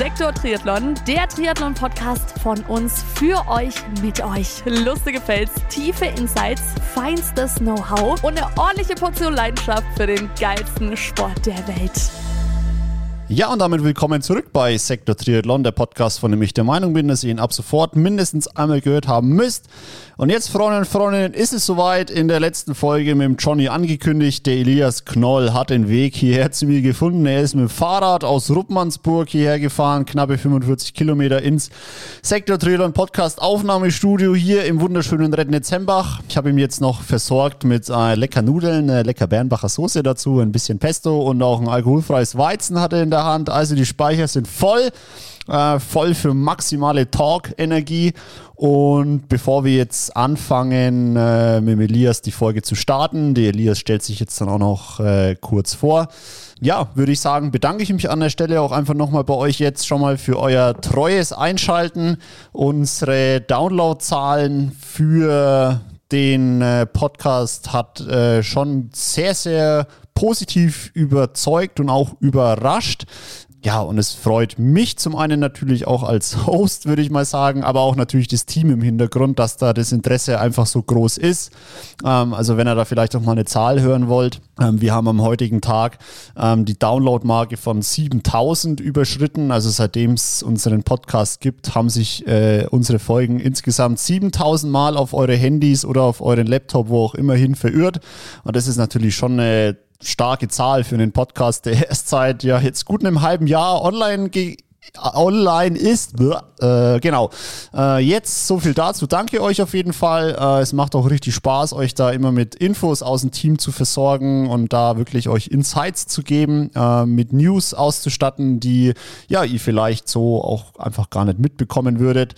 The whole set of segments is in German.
Sektor Triathlon, der Triathlon-Podcast von uns für euch, mit euch. Lustige Fails, tiefe Insights, feinstes Know-how und eine ordentliche Portion Leidenschaft für den geilsten Sport der Welt. Ja, und damit willkommen zurück bei Sektor Triathlon, der Podcast, von dem ich der Meinung bin, dass ihr ihn ab sofort mindestens einmal gehört haben müsst. Und jetzt, Freunde und Freundinnen, ist es soweit. In der letzten Folge mit dem Johnny angekündigt. Der Elias Knoll hat den Weg hierher zu mir gefunden. Er ist mit dem Fahrrad aus Ruppmannsburg hierher gefahren, knappe 45 Kilometer ins Sektor Triathlon Podcast Aufnahmestudio hier im wunderschönen Rednitzembach. Ich habe ihm jetzt noch versorgt mit äh, lecker Nudeln, äh, lecker Bernbacher Soße dazu, ein bisschen Pesto und auch ein alkoholfreies Weizen hat er in der Hand. Also die Speicher sind voll, äh, voll für maximale Talk-Energie. Und bevor wir jetzt anfangen, äh, mit Elias die Folge zu starten, der Elias stellt sich jetzt dann auch noch äh, kurz vor. Ja, würde ich sagen, bedanke ich mich an der Stelle auch einfach nochmal bei euch jetzt schon mal für euer treues Einschalten. Unsere Downloadzahlen für den äh, Podcast hat äh, schon sehr, sehr positiv überzeugt und auch überrascht. Ja, und es freut mich zum einen natürlich auch als Host, würde ich mal sagen, aber auch natürlich das Team im Hintergrund, dass da das Interesse einfach so groß ist. Ähm, also wenn ihr da vielleicht auch mal eine Zahl hören wollt, ähm, wir haben am heutigen Tag ähm, die Download-Marke von 7000 überschritten. Also seitdem es unseren Podcast gibt, haben sich äh, unsere Folgen insgesamt 7000 Mal auf eure Handys oder auf euren Laptop, wo auch immer hin verirrt. Und das ist natürlich schon eine starke Zahl für einen Podcast, der erst seit ja jetzt gut einem halben Jahr online online ist. Äh, genau. Äh, jetzt so viel dazu. Danke euch auf jeden Fall. Äh, es macht auch richtig Spaß, euch da immer mit Infos aus dem Team zu versorgen und da wirklich euch Insights zu geben, äh, mit News auszustatten, die ja ihr vielleicht so auch einfach gar nicht mitbekommen würdet.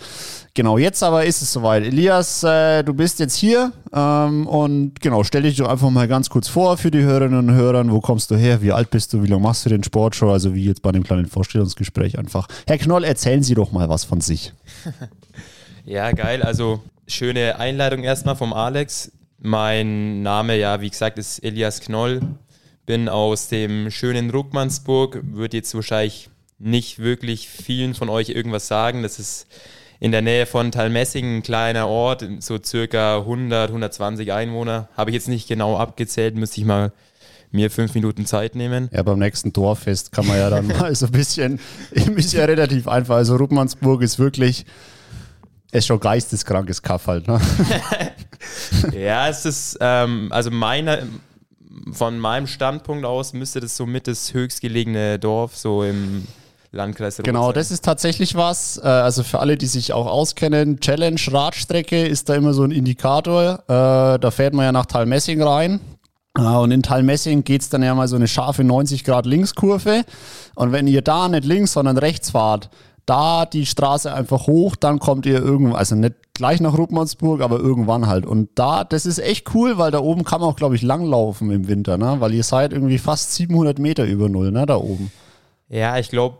Genau, jetzt aber ist es soweit. Elias, äh, du bist jetzt hier ähm, und genau, stell dich doch einfach mal ganz kurz vor für die Hörerinnen und Hörer. Wo kommst du her? Wie alt bist du? Wie lange machst du den Sport schon? Also wie jetzt bei dem kleinen Vorstellungsgespräch einfach. Herr Knoll, erzählen Sie doch mal was von sich. ja, geil. Also schöne Einleitung erstmal vom Alex. Mein Name, ja, wie gesagt, ist Elias Knoll. Bin aus dem schönen Ruckmannsburg. Würde jetzt wahrscheinlich nicht wirklich vielen von euch irgendwas sagen. Das ist in der Nähe von Talmessing, ein kleiner Ort, so circa 100, 120 Einwohner. Habe ich jetzt nicht genau abgezählt, müsste ich mal mir fünf Minuten Zeit nehmen. Ja, beim nächsten Dorffest kann man ja dann mal so ein bisschen, ist ja relativ einfach. Also Ruppmannsburg ist wirklich, ist schon geisteskrankes Kaff halt. Ne? ja, es ist, ähm, also meiner, von meinem Standpunkt aus müsste das somit das höchstgelegene Dorf so im Landkreis Rotsheim. Genau, das ist tatsächlich was. Äh, also für alle, die sich auch auskennen, Challenge Radstrecke ist da immer so ein Indikator. Äh, da fährt man ja nach Talmessing rein. Äh, und in Talmessing geht es dann ja mal so eine scharfe 90 Grad Linkskurve. Und wenn ihr da nicht links, sondern rechts fahrt, da die Straße einfach hoch, dann kommt ihr irgendwann, also nicht gleich nach Ruppmannsburg, aber irgendwann halt. Und da, das ist echt cool, weil da oben kann man auch, glaube ich, langlaufen im Winter, ne? Weil ihr seid irgendwie fast 700 Meter über Null, ne? Da oben. Ja, ich glaube,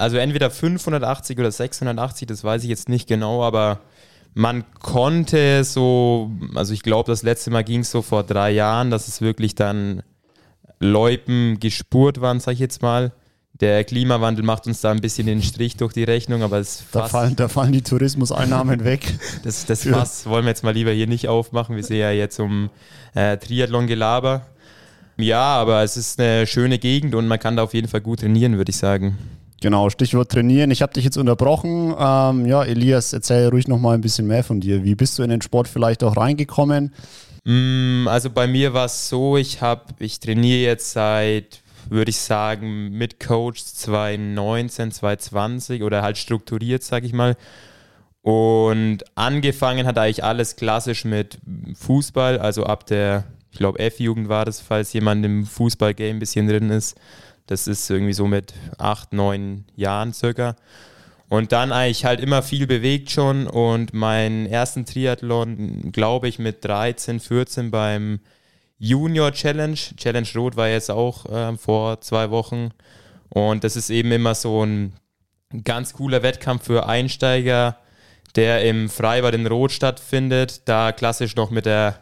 also entweder 580 oder 680, das weiß ich jetzt nicht genau, aber man konnte so, also ich glaube, das letzte Mal ging es so vor drei Jahren, dass es wirklich dann Loipen gespurt waren, sag ich jetzt mal. Der Klimawandel macht uns da ein bisschen den Strich durch die Rechnung, aber es da fallen, da fallen die Tourismuseinnahmen weg. Das, das Fass wollen wir jetzt mal lieber hier nicht aufmachen. Wir sehen ja jetzt um äh, Triathlon-Gelaber. Ja, aber es ist eine schöne Gegend und man kann da auf jeden Fall gut trainieren, würde ich sagen. Genau, Stichwort trainieren. Ich habe dich jetzt unterbrochen. Ähm, ja, Elias, erzähl ruhig noch mal ein bisschen mehr von dir. Wie bist du in den Sport vielleicht auch reingekommen? Mm, also bei mir war es so, ich habe, ich trainiere jetzt seit, würde ich sagen, mit Coach 2019, 2020 oder halt strukturiert, sage ich mal. Und angefangen hat eigentlich alles klassisch mit Fußball, also ab der, ich glaube, F-Jugend war das, falls jemand im Fußballgame ein bisschen drin ist. Das ist irgendwie so mit acht, neun Jahren circa. Und dann eigentlich halt immer viel bewegt schon und meinen ersten Triathlon, glaube ich, mit 13, 14 beim Junior Challenge. Challenge Rot war jetzt auch äh, vor zwei Wochen. Und das ist eben immer so ein ganz cooler Wettkampf für Einsteiger, der im Freibad in Rot stattfindet. Da klassisch noch mit der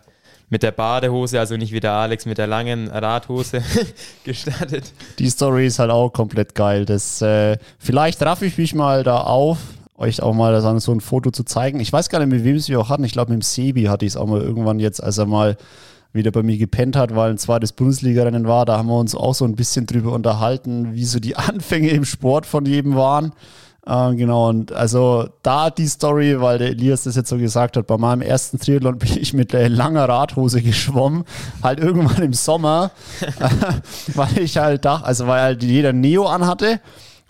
mit der Badehose, also nicht wie der Alex mit der langen Radhose gestartet. Die Story ist halt auch komplett geil. Das, äh, vielleicht raff ich mich mal da auf, euch auch mal so ein Foto zu zeigen. Ich weiß gar nicht, mit wem es wir auch hatten. Ich glaube, mit dem Sebi hatte ich es auch mal irgendwann jetzt, als er mal wieder bei mir gepennt hat, weil ein zweites Bundesliga-Rennen war. Da haben wir uns auch so ein bisschen drüber unterhalten, wie so die Anfänge im Sport von jedem waren. Äh, genau, und also da die Story, weil der Elias das jetzt so gesagt hat, bei meinem ersten Triathlon bin ich mit der langer Radhose geschwommen, halt irgendwann im Sommer, weil ich halt dachte, also weil halt jeder Neo anhatte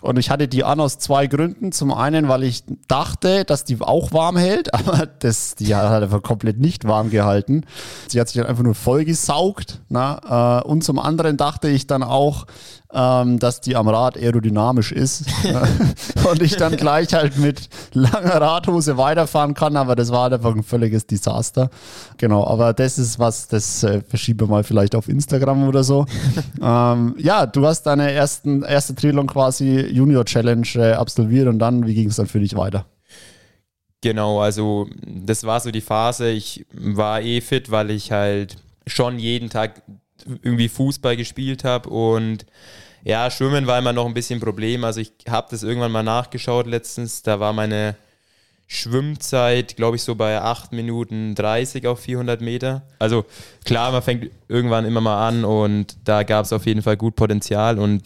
und ich hatte die an aus zwei Gründen. Zum einen, weil ich dachte, dass die auch warm hält, aber das, die hat halt einfach komplett nicht warm gehalten. Sie hat sich dann einfach nur vollgesaugt. Na? Äh, und zum anderen dachte ich dann auch, ähm, dass die am Rad aerodynamisch ist und ich dann gleich halt mit langer Radhose weiterfahren kann, aber das war halt einfach ein völliges Desaster. Genau, aber das ist was, das äh, verschieben wir mal vielleicht auf Instagram oder so. ähm, ja, du hast deine ersten, erste Triathlon quasi Junior Challenge äh, absolviert und dann, wie ging es dann für dich weiter? Genau, also das war so die Phase. Ich war eh fit, weil ich halt schon jeden Tag irgendwie Fußball gespielt habe und ja, Schwimmen war immer noch ein bisschen ein Problem. Also ich habe das irgendwann mal nachgeschaut letztens. Da war meine Schwimmzeit, glaube ich, so bei 8 Minuten 30 auf 400 Meter. Also klar, man fängt irgendwann immer mal an und da gab es auf jeden Fall gut Potenzial und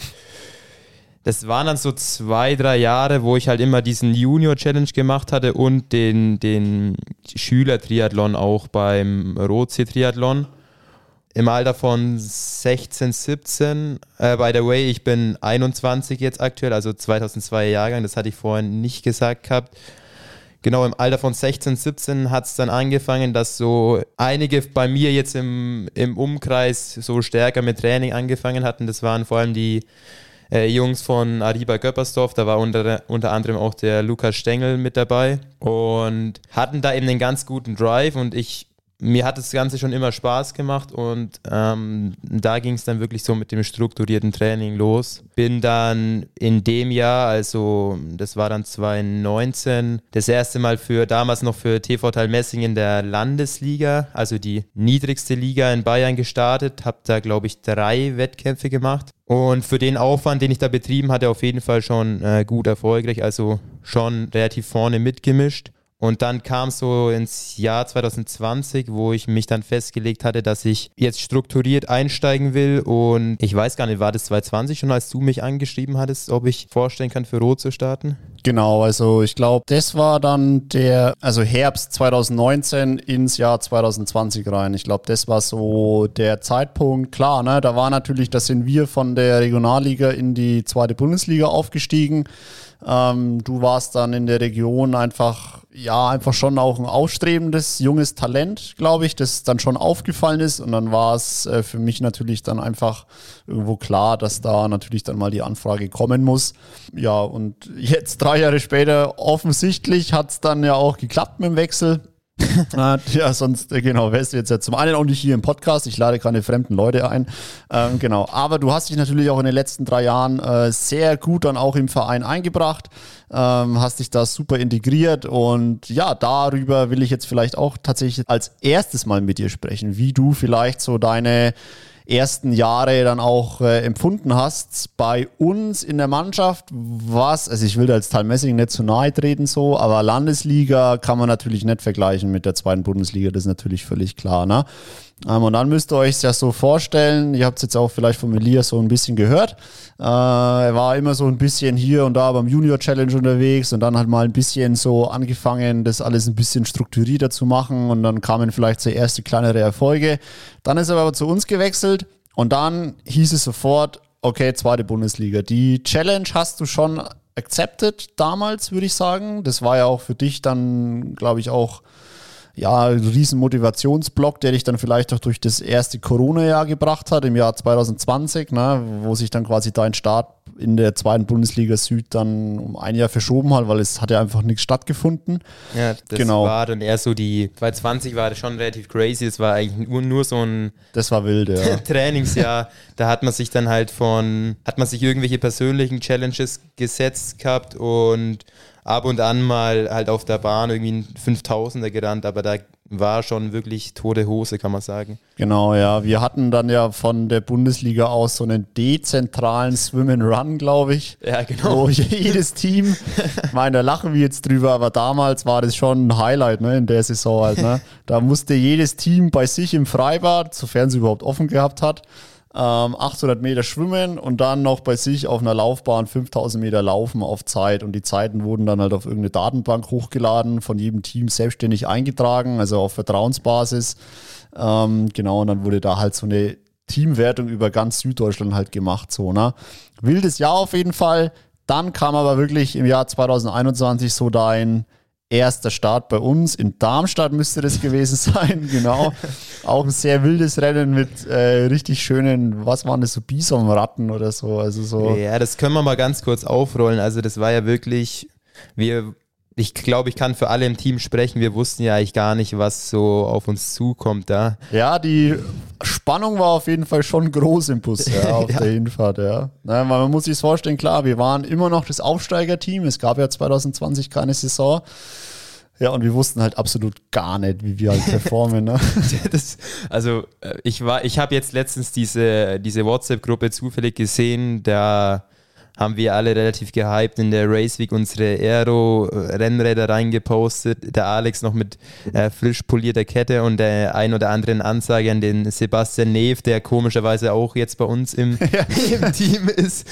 das waren dann so zwei, drei Jahre, wo ich halt immer diesen Junior-Challenge gemacht hatte und den, den Schüler-Triathlon auch beim Rotsee-Triathlon im Alter von 16, 17. Äh, by the way, ich bin 21 jetzt aktuell, also 2002 Jahrgang, das hatte ich vorhin nicht gesagt gehabt. Genau, im Alter von 16, 17 hat es dann angefangen, dass so einige bei mir jetzt im, im Umkreis so stärker mit Training angefangen hatten. Das waren vor allem die äh, Jungs von Ariba Göppersdorf, da war unter, unter anderem auch der Lukas Stengel mit dabei und hatten da eben einen ganz guten Drive und ich mir hat das Ganze schon immer Spaß gemacht und ähm, da ging es dann wirklich so mit dem strukturierten Training los. Bin dann in dem Jahr, also das war dann 2019, das erste Mal für damals noch für TV Teil Messing in der Landesliga, also die niedrigste Liga in Bayern gestartet. Habe da glaube ich drei Wettkämpfe gemacht und für den Aufwand, den ich da betrieben hatte, auf jeden Fall schon äh, gut erfolgreich, also schon relativ vorne mitgemischt. Und dann kam es so ins Jahr 2020, wo ich mich dann festgelegt hatte, dass ich jetzt strukturiert einsteigen will. Und ich weiß gar nicht, war das 2020 schon, als du mich angeschrieben hattest, ob ich vorstellen kann, für Rot zu starten? Genau, also ich glaube, das war dann der, also Herbst 2019 ins Jahr 2020 rein. Ich glaube, das war so der Zeitpunkt. Klar, ne, da war natürlich, da sind wir von der Regionalliga in die zweite Bundesliga aufgestiegen. Ähm, du warst dann in der Region einfach ja, einfach schon auch ein ausstrebendes, junges Talent, glaube ich, das dann schon aufgefallen ist. Und dann war es äh, für mich natürlich dann einfach irgendwo klar, dass da natürlich dann mal die Anfrage kommen muss. Ja, und jetzt drei Jahre später, offensichtlich hat es dann ja auch geklappt mit dem Wechsel. ja, sonst, äh, genau, wärst du jetzt ja zum einen auch nicht hier im Podcast. Ich lade keine fremden Leute ein. Ähm, genau. Aber du hast dich natürlich auch in den letzten drei Jahren äh, sehr gut dann auch im Verein eingebracht, ähm, hast dich da super integriert und ja, darüber will ich jetzt vielleicht auch tatsächlich als erstes mal mit dir sprechen, wie du vielleicht so deine ersten Jahre dann auch äh, empfunden hast. Bei uns in der Mannschaft, was, also ich will da jetzt Teil Messing nicht zu nahe treten so, aber Landesliga kann man natürlich nicht vergleichen mit der zweiten Bundesliga, das ist natürlich völlig klar. Ne? Ähm, und dann müsst ihr euch ja so vorstellen, ihr habt es jetzt auch vielleicht von Elias so ein bisschen gehört. Äh, er war immer so ein bisschen hier und da beim Junior Challenge unterwegs und dann hat mal ein bisschen so angefangen, das alles ein bisschen strukturierter zu machen und dann kamen vielleicht so erste kleinere Erfolge. Dann ist er aber zu uns gewechselt und dann hieß es sofort, okay, zweite Bundesliga. Die Challenge hast du schon accepted damals, würde ich sagen. Das war ja auch für dich dann, glaube ich, auch ja, riesen Motivationsblock, der dich dann vielleicht auch durch das erste Corona-Jahr gebracht hat, im Jahr 2020, ne, wo sich dann quasi dein Start in der zweiten Bundesliga Süd dann um ein Jahr verschoben hat, weil es hat ja einfach nichts stattgefunden. Ja, das genau. war dann eher so die 2020 war das schon relativ crazy, es war eigentlich nur, nur so ein Das war wild, ja. Trainingsjahr, da hat man sich dann halt von hat man sich irgendwelche persönlichen Challenges gesetzt gehabt und ab und an mal halt auf der Bahn irgendwie ein 5000er gerannt, aber da war schon wirklich tote Hose, kann man sagen. Genau, ja. Wir hatten dann ja von der Bundesliga aus so einen dezentralen Swim and Run, glaube ich. Ja, genau. Wo jedes Team, ich meine, da lachen wir jetzt drüber, aber damals war das schon ein Highlight ne, in der Saison halt. Ne? Da musste jedes Team bei sich im Freibad, sofern sie überhaupt offen gehabt hat, ähm, 800 Meter schwimmen und dann noch bei sich auf einer Laufbahn 5000 Meter laufen auf Zeit. Und die Zeiten wurden dann halt auf irgendeine Datenbank hochgeladen, von jedem Team selbstständig eingetragen, also auf Vertrauensbasis. Ähm, genau, und dann wurde da halt so eine Teamwertung über ganz Süddeutschland halt gemacht. So, ne? Wildes Jahr auf jeden Fall. Dann kam aber wirklich im Jahr 2021 so dein erster Start bei uns. In Darmstadt müsste das gewesen sein, genau. Auch ein sehr wildes Rennen mit äh, richtig schönen, was waren das, so Bisonratten oder so. Also so. Ja, das können wir mal ganz kurz aufrollen. Also das war ja wirklich, wir ich glaube, ich kann für alle im Team sprechen. Wir wussten ja eigentlich gar nicht, was so auf uns zukommt da. Ja, die Spannung war auf jeden Fall schon groß im Bus ja, auf ja. der Hinfahrt. Ja. Naja, man muss sich vorstellen, klar, wir waren immer noch das Aufsteigerteam. Es gab ja 2020 keine Saison. Ja, und wir wussten halt absolut gar nicht, wie wir halt performen. Ne? das, also äh, ich war, ich habe jetzt letztens diese, diese WhatsApp-Gruppe zufällig gesehen, da haben wir alle relativ gehypt in der Race Week unsere Aero-Rennräder reingepostet. Der Alex noch mit äh, frisch polierter Kette und der ein oder anderen Ansage an den Sebastian Neef, der komischerweise auch jetzt bei uns im, im Team ist.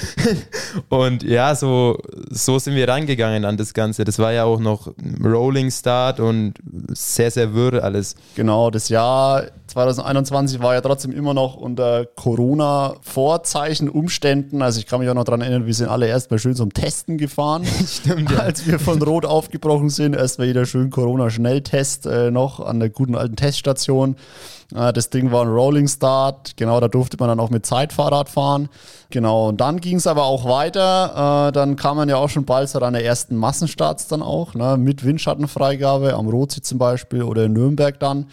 und ja, so, so sind wir rangegangen an das Ganze. Das war ja auch noch Rolling Start und sehr, sehr wirr alles. Genau, das Jahr 2021 war ja trotzdem immer noch unter Corona-Vorzeichen, Umständen. Also ich kann mich auch noch daran erinnern, wir sind alle erstmal schön zum Testen gefahren. Stimmt, ja. Als wir von Rot aufgebrochen sind, erstmal jeder schön Corona-Schnelltest äh, noch an der guten alten Teststation. Das Ding war ein Rolling Start, genau, da durfte man dann auch mit Zeitfahrrad fahren. Genau, und dann ging es aber auch weiter. Äh, dann kam man ja auch schon bald so an der ersten Massenstarts dann auch, ne, mit Windschattenfreigabe am Rotsee zum Beispiel oder in Nürnberg dann.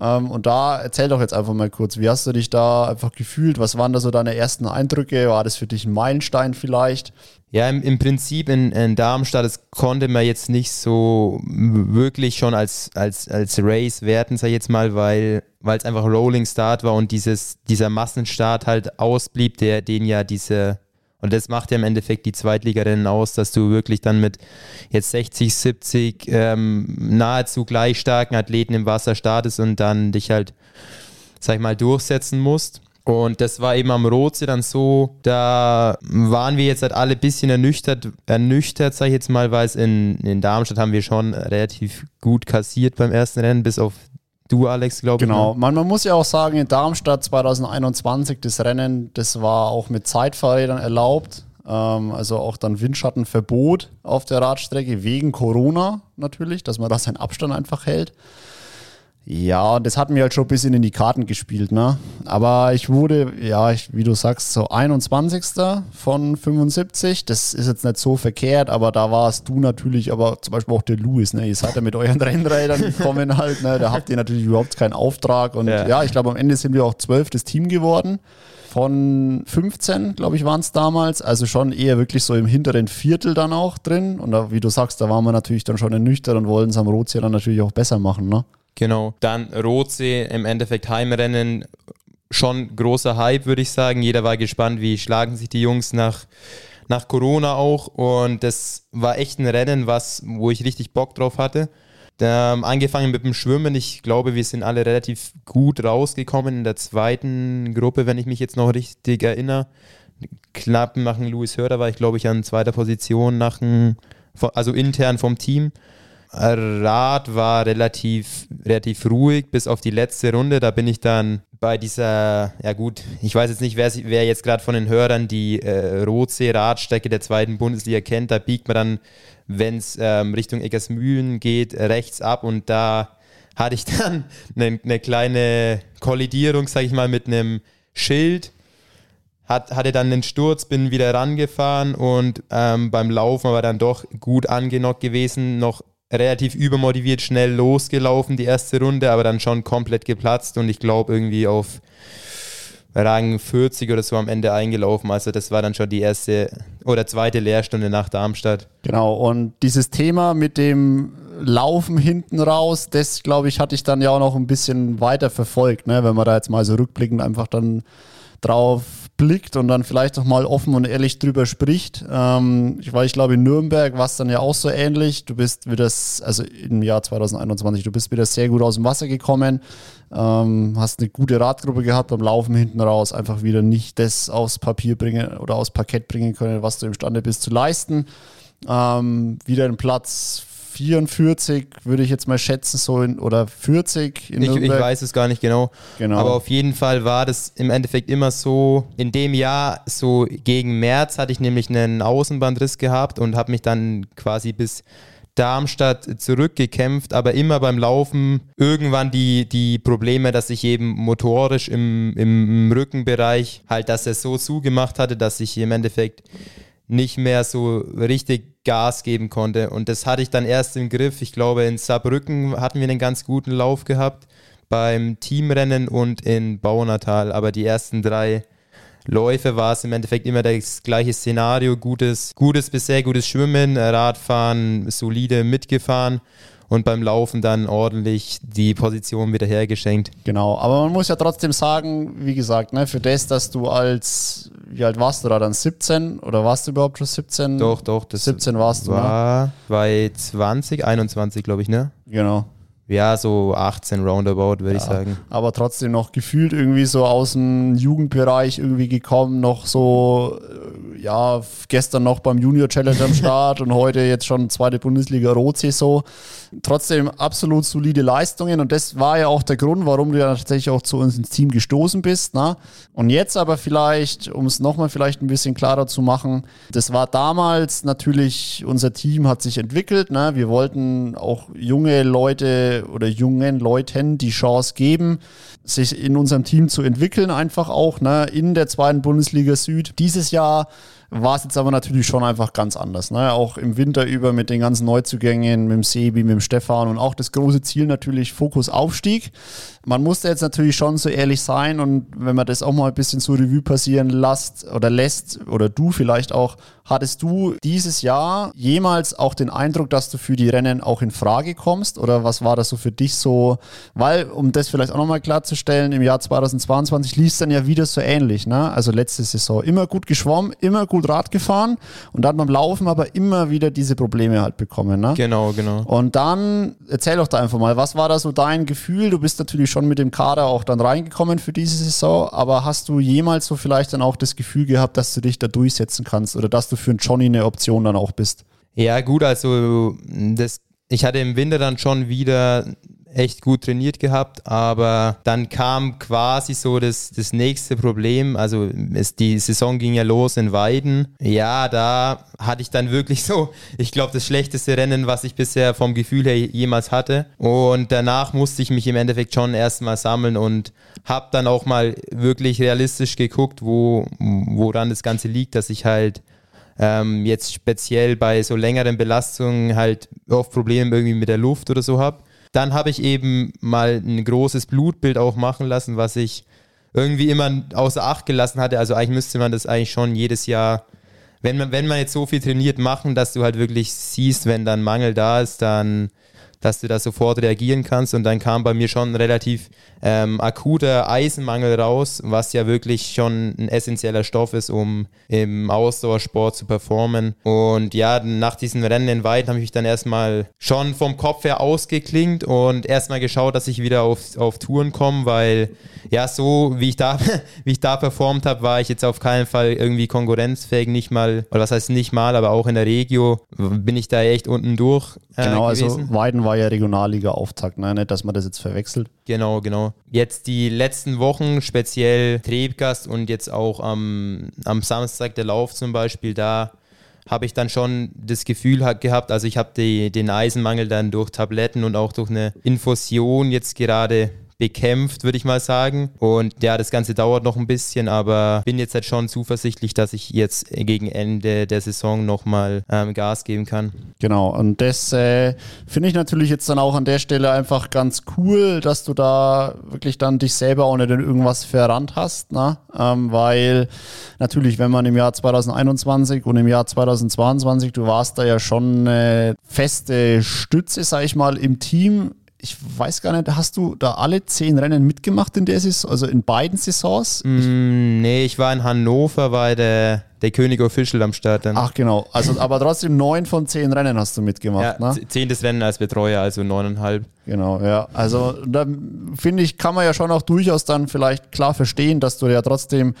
Ähm, und da erzähl doch jetzt einfach mal kurz, wie hast du dich da einfach gefühlt? Was waren da so deine ersten Eindrücke? War das für dich ein Meilenstein vielleicht? Ja, im, im Prinzip in, in, Darmstadt, das konnte man jetzt nicht so wirklich schon als, als, als Race werten, sag ich jetzt mal, weil es einfach Rolling Start war und dieses, dieser Massenstart halt ausblieb, der den ja diese, und das macht ja im Endeffekt die Zweitligarennen aus, dass du wirklich dann mit jetzt 60, 70 ähm, nahezu gleich starken Athleten im Wasser startest und dann dich halt, sag ich mal, durchsetzen musst. Und das war eben am Rotsee dann so, da waren wir jetzt halt alle ein bisschen ernüchtert, ernüchtert, sag ich jetzt mal, weil es in, in Darmstadt haben wir schon relativ gut kassiert beim ersten Rennen, bis auf du, Alex, glaube ich. Genau, ne? man, man muss ja auch sagen, in Darmstadt 2021, das Rennen, das war auch mit Zeitfahrrädern erlaubt. Ähm, also auch dann Windschattenverbot auf der Radstrecke, wegen Corona natürlich, dass man da seinen Abstand einfach hält. Ja, das hat mir halt schon ein bisschen in die Karten gespielt, ne? Aber ich wurde, ja, ich, wie du sagst, so 21. von 75. Das ist jetzt nicht so verkehrt, aber da warst du natürlich, aber zum Beispiel auch der Louis, ne? Ihr seid ja mit euren Rennrädern gekommen halt, ne? Da habt ihr natürlich überhaupt keinen Auftrag. Und ja, ja ich glaube, am Ende sind wir auch zwölftes Team geworden. Von 15, glaube ich, waren es damals. Also schon eher wirklich so im hinteren Viertel dann auch drin. Und da, wie du sagst, da waren wir natürlich dann schon ernüchtert und wollten es am Rotsee dann natürlich auch besser machen, ne? Genau. Dann Rotsee im Endeffekt Heimrennen. Schon großer Hype, würde ich sagen. Jeder war gespannt, wie schlagen sich die Jungs nach, nach Corona auch. Und das war echt ein Rennen, was, wo ich richtig Bock drauf hatte. Ähm, angefangen mit dem Schwimmen. Ich glaube, wir sind alle relativ gut rausgekommen in der zweiten Gruppe, wenn ich mich jetzt noch richtig erinnere. Knapp nach dem Louis Hörder war ich, glaube ich, an zweiter Position nach dem, also intern vom Team. Rad war relativ, relativ ruhig bis auf die letzte Runde. Da bin ich dann bei dieser, ja gut, ich weiß jetzt nicht, wer, wer jetzt gerade von den Hörern die äh, Rotsee-Radstrecke der zweiten Bundesliga kennt. Da biegt man dann, wenn es ähm, Richtung Eckersmühlen geht, rechts ab und da hatte ich dann eine, eine kleine Kollidierung, sage ich mal, mit einem Schild. Hat, hatte dann einen Sturz, bin wieder rangefahren und ähm, beim Laufen aber dann doch gut angenockt gewesen, noch relativ übermotiviert schnell losgelaufen, die erste Runde, aber dann schon komplett geplatzt und ich glaube irgendwie auf Rang 40 oder so am Ende eingelaufen. Also das war dann schon die erste oder zweite Lehrstunde nach Darmstadt. Genau, und dieses Thema mit dem Laufen hinten raus, das glaube ich, hatte ich dann ja auch noch ein bisschen weiter verfolgt, ne? wenn man da jetzt mal so rückblickend einfach dann drauf blickt und dann vielleicht auch mal offen und ehrlich drüber spricht. Ähm, ich war, ich glaube, in Nürnberg war es dann ja auch so ähnlich. Du bist wieder, also im Jahr 2021, du bist wieder sehr gut aus dem Wasser gekommen, ähm, hast eine gute Radgruppe gehabt beim Laufen hinten raus, einfach wieder nicht das aufs Papier bringen oder aufs Parkett bringen können, was du imstande bist zu leisten. Ähm, wieder einen Platz 44, würde ich jetzt mal schätzen, so in, oder 40 in ich, ich weiß es gar nicht genau. genau. Aber auf jeden Fall war das im Endeffekt immer so, in dem Jahr, so gegen März hatte ich nämlich einen Außenbandriss gehabt und habe mich dann quasi bis Darmstadt zurückgekämpft, aber immer beim Laufen irgendwann die, die Probleme, dass ich eben motorisch im, im Rückenbereich halt, dass er so zugemacht hatte, dass ich im Endeffekt nicht mehr so richtig Gas geben konnte. Und das hatte ich dann erst im Griff. Ich glaube, in Saarbrücken hatten wir einen ganz guten Lauf gehabt beim Teamrennen und in Baunatal. Aber die ersten drei Läufe war es im Endeffekt immer das gleiche Szenario. Gutes, gutes bis sehr gutes Schwimmen, Radfahren, solide mitgefahren und beim Laufen dann ordentlich die Position wieder hergeschenkt. Genau, aber man muss ja trotzdem sagen, wie gesagt, ne, für das, dass du als, wie alt warst du da dann, 17 oder warst du überhaupt schon 17? Doch, doch. Das 17 warst du, war ne? bei 20, 21 glaube ich, ne? Genau. Ja, so 18 roundabout, würde ja, ich sagen. Aber trotzdem noch gefühlt irgendwie so aus dem Jugendbereich irgendwie gekommen, noch so, äh, ja, gestern noch beim Junior Challenge am Start und heute jetzt schon zweite Bundesliga Rotsaison. Trotzdem absolut solide Leistungen und das war ja auch der Grund, warum du ja tatsächlich auch zu uns ins Team gestoßen bist. Ne? Und jetzt aber vielleicht, um es nochmal vielleicht ein bisschen klarer zu machen, das war damals natürlich, unser Team hat sich entwickelt. Ne? Wir wollten auch junge Leute oder jungen Leuten die Chance geben, sich in unserem Team zu entwickeln, einfach auch ne, in der zweiten Bundesliga Süd. Dieses Jahr war es jetzt aber natürlich schon einfach ganz anders. Ne? Auch im Winter über mit den ganzen Neuzugängen, mit dem Sebi, mit dem Stefan und auch das große Ziel natürlich Fokus Aufstieg. Man musste jetzt natürlich schon so ehrlich sein und wenn man das auch mal ein bisschen so Revue passieren lässt oder lässt oder du vielleicht auch, hattest du dieses Jahr jemals auch den Eindruck, dass du für die Rennen auch in Frage kommst oder was war das so für dich so? Weil, um das vielleicht auch nochmal klarzustellen, im Jahr 2022 lief es dann ja wieder so ähnlich. Ne? Also letzte Saison immer gut geschwommen, immer gut gut Rad gefahren und dann beim Laufen aber immer wieder diese Probleme halt bekommen. Ne? Genau, genau. Und dann erzähl doch da einfach mal, was war da so dein Gefühl? Du bist natürlich schon mit dem Kader auch dann reingekommen für diese Saison, aber hast du jemals so vielleicht dann auch das Gefühl gehabt, dass du dich da durchsetzen kannst oder dass du für einen Johnny eine Option dann auch bist? Ja, gut, also das, ich hatte im Winter dann schon wieder echt gut trainiert gehabt, aber dann kam quasi so das, das nächste Problem. Also es, die Saison ging ja los in Weiden. Ja, da hatte ich dann wirklich so, ich glaube, das schlechteste Rennen, was ich bisher vom Gefühl her jemals hatte. Und danach musste ich mich im Endeffekt schon erstmal sammeln und habe dann auch mal wirklich realistisch geguckt, wo, woran das Ganze liegt, dass ich halt ähm, jetzt speziell bei so längeren Belastungen halt oft Probleme irgendwie mit der Luft oder so habe. Dann habe ich eben mal ein großes Blutbild auch machen lassen, was ich irgendwie immer außer Acht gelassen hatte. Also eigentlich müsste man das eigentlich schon jedes Jahr, wenn man, wenn man jetzt so viel trainiert, machen, dass du halt wirklich siehst, wenn dann Mangel da ist, dann dass du da sofort reagieren kannst. Und dann kam bei mir schon ein relativ ähm, akuter Eisenmangel raus, was ja wirklich schon ein essentieller Stoff ist, um im Ausdauersport zu performen. Und ja, nach diesen Rennen in Weiden habe ich mich dann erstmal schon vom Kopf her ausgeklingt und erstmal geschaut, dass ich wieder auf, auf Touren komme, weil ja, so wie ich da, wie ich da performt habe, war ich jetzt auf keinen Fall irgendwie konkurrenzfähig, nicht mal, oder was heißt nicht mal, aber auch in der Regio bin ich da echt unten durch. Äh, genau, also gewesen. also Weiden war ja Regionalliga-Auftakt, ne? nicht, dass man das jetzt verwechselt. Genau, genau. Jetzt die letzten Wochen, speziell Trebgast und jetzt auch am, am Samstag der Lauf zum Beispiel, da habe ich dann schon das Gefühl gehabt, also ich habe den Eisenmangel dann durch Tabletten und auch durch eine Infusion jetzt gerade bekämpft, würde ich mal sagen. Und ja, das Ganze dauert noch ein bisschen, aber bin jetzt halt schon zuversichtlich, dass ich jetzt gegen Ende der Saison nochmal ähm, Gas geben kann. Genau, und das äh, finde ich natürlich jetzt dann auch an der Stelle einfach ganz cool, dass du da wirklich dann dich selber auch nicht in irgendwas verrannt hast, ne? Ähm, weil natürlich, wenn man im Jahr 2021 und im Jahr 2022, du warst da ja schon eine feste Stütze, sag ich mal, im Team, ich weiß gar nicht, hast du da alle zehn Rennen mitgemacht in der Saison, also in beiden Saisons? Mm, nee, ich war in Hannover bei der, der König Official am Start dann. Ach genau, also aber trotzdem neun von zehn Rennen hast du mitgemacht, ja, ne? Zehntes Rennen als Betreuer, also neuneinhalb. Genau, ja. Also da finde ich, kann man ja schon auch durchaus dann vielleicht klar verstehen, dass du ja trotzdem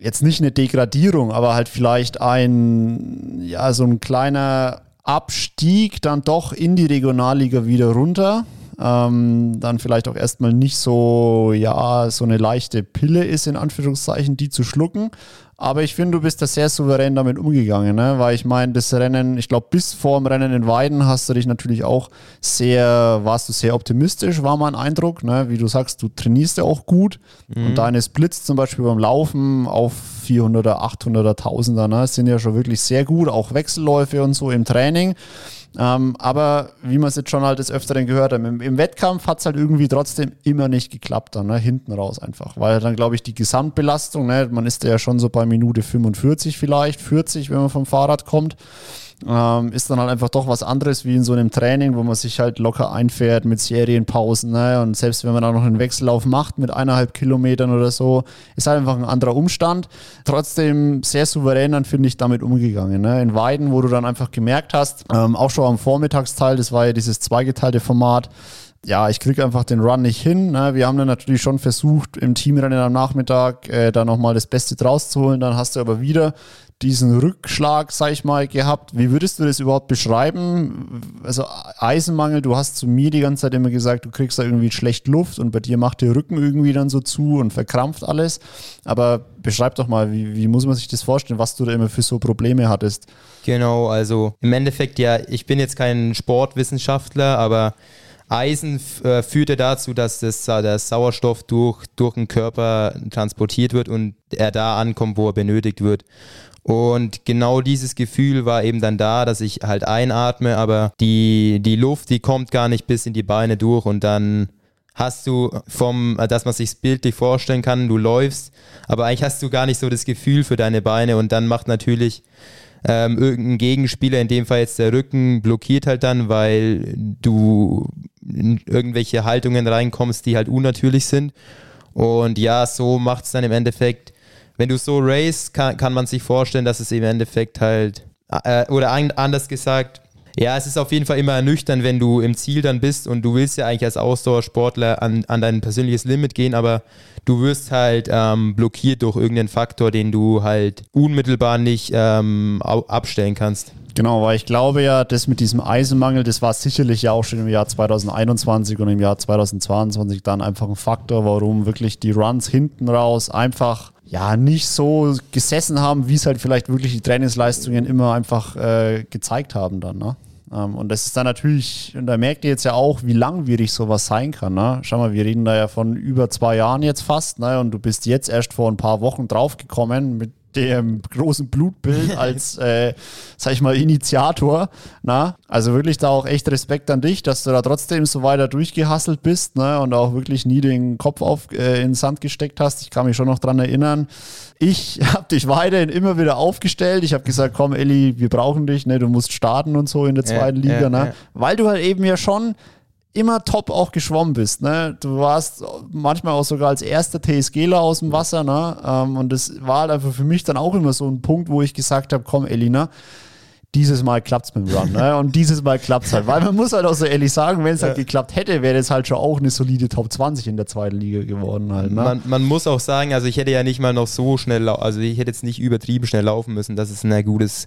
jetzt nicht eine Degradierung, aber halt vielleicht ein, ja, so ein kleiner Abstieg dann doch in die Regionalliga wieder runter. Ähm, dann vielleicht auch erstmal nicht so, ja, so eine leichte Pille ist, in Anführungszeichen, die zu schlucken. Aber ich finde, du bist da sehr souverän damit umgegangen, ne? weil ich meine, das Rennen, ich glaube, bis vor dem Rennen in Weiden hast du dich natürlich auch sehr, warst du sehr optimistisch, war mein Eindruck. Ne? Wie du sagst, du trainierst ja auch gut mhm. und deine Splits zum Beispiel beim Laufen auf 400er, 800er, 1000er ne? sind ja schon wirklich sehr gut, auch Wechselläufe und so im Training. Ähm, aber wie man es jetzt schon halt des Öfteren gehört hat, im, im Wettkampf hat es halt irgendwie trotzdem immer nicht geklappt, dann, ne? hinten raus einfach. Weil dann, glaube ich, die Gesamtbelastung, ne? man ist ja schon so bei Minute 45 vielleicht, 40, wenn man vom Fahrrad kommt ähm, ist dann halt einfach doch was anderes wie in so einem Training, wo man sich halt locker einfährt mit Serienpausen. Ne? Und selbst wenn man da noch einen Wechsellauf macht mit eineinhalb Kilometern oder so, ist halt einfach ein anderer Umstand. Trotzdem sehr souverän dann, finde ich, damit umgegangen. Ne? In Weiden, wo du dann einfach gemerkt hast, ähm, auch schon am Vormittagsteil, das war ja dieses zweigeteilte Format, ja, ich kriege einfach den Run nicht hin. Ne? Wir haben dann natürlich schon versucht, im Teamrennen am Nachmittag äh, da nochmal das Beste draus zu holen. Dann hast du aber wieder diesen Rückschlag, sag ich mal, gehabt. Wie würdest du das überhaupt beschreiben? Also Eisenmangel, du hast zu mir die ganze Zeit immer gesagt, du kriegst da irgendwie schlecht Luft und bei dir macht der Rücken irgendwie dann so zu und verkrampft alles. Aber beschreib doch mal, wie, wie muss man sich das vorstellen, was du da immer für so Probleme hattest? Genau, also im Endeffekt ja, ich bin jetzt kein Sportwissenschaftler, aber Eisen äh, führt ja dazu, dass das, der Sauerstoff durch, durch den Körper transportiert wird und er da ankommt, wo er benötigt wird. Und genau dieses Gefühl war eben dann da, dass ich halt einatme, aber die, die Luft, die kommt gar nicht bis in die Beine durch und dann hast du vom, dass man sich bildlich vorstellen kann, du läufst, aber eigentlich hast du gar nicht so das Gefühl für deine Beine und dann macht natürlich ähm, irgendein Gegenspieler, in dem Fall jetzt der Rücken, blockiert halt dann, weil du in irgendwelche Haltungen reinkommst, die halt unnatürlich sind. Und ja, so macht es dann im Endeffekt wenn du so race, kann, kann man sich vorstellen, dass es im Endeffekt halt, äh, oder anders gesagt, ja, es ist auf jeden Fall immer ernüchternd, wenn du im Ziel dann bist und du willst ja eigentlich als Ausdauersportler an, an dein persönliches Limit gehen, aber du wirst halt ähm, blockiert durch irgendeinen Faktor, den du halt unmittelbar nicht ähm, abstellen kannst. Genau, weil ich glaube ja, das mit diesem Eisenmangel, das war sicherlich ja auch schon im Jahr 2021 und im Jahr 2022 dann einfach ein Faktor, warum wirklich die Runs hinten raus einfach ja nicht so gesessen haben, wie es halt vielleicht wirklich die Trainingsleistungen immer einfach äh, gezeigt haben dann. Ne? Ähm, und das ist dann natürlich, und da merkt ihr jetzt ja auch, wie langwierig sowas sein kann. Ne? Schau mal, wir reden da ja von über zwei Jahren jetzt fast, ne? und du bist jetzt erst vor ein paar Wochen draufgekommen mit dem großen Blutbild als, äh, sag ich mal, Initiator. Na? Also wirklich da auch echt Respekt an dich, dass du da trotzdem so weiter durchgehasselt bist ne? und auch wirklich nie den Kopf auf, äh, in den Sand gesteckt hast. Ich kann mich schon noch dran erinnern. Ich habe dich weiterhin immer wieder aufgestellt. Ich habe gesagt, komm Elli, wir brauchen dich, ne? du musst starten und so in der zweiten ja, Liga. Ja, ne? Ja. Weil du halt eben ja schon immer top auch geschwommen bist. Ne? Du warst manchmal auch sogar als erster TSGler aus dem Wasser. Ne? Ähm, und das war halt einfach für mich dann auch immer so ein Punkt, wo ich gesagt habe, komm Elina, dieses Mal klappt es mit dem Run. Ne? Und dieses Mal klappt es halt. Weil man muss halt auch so ehrlich sagen, wenn es halt geklappt hätte, wäre das halt schon auch eine solide Top 20 in der zweiten Liga geworden. Halt, ne? man, man, muss auch sagen, also ich hätte ja nicht mal noch so schnell, also ich hätte jetzt nicht übertrieben schnell laufen müssen, dass es ein gutes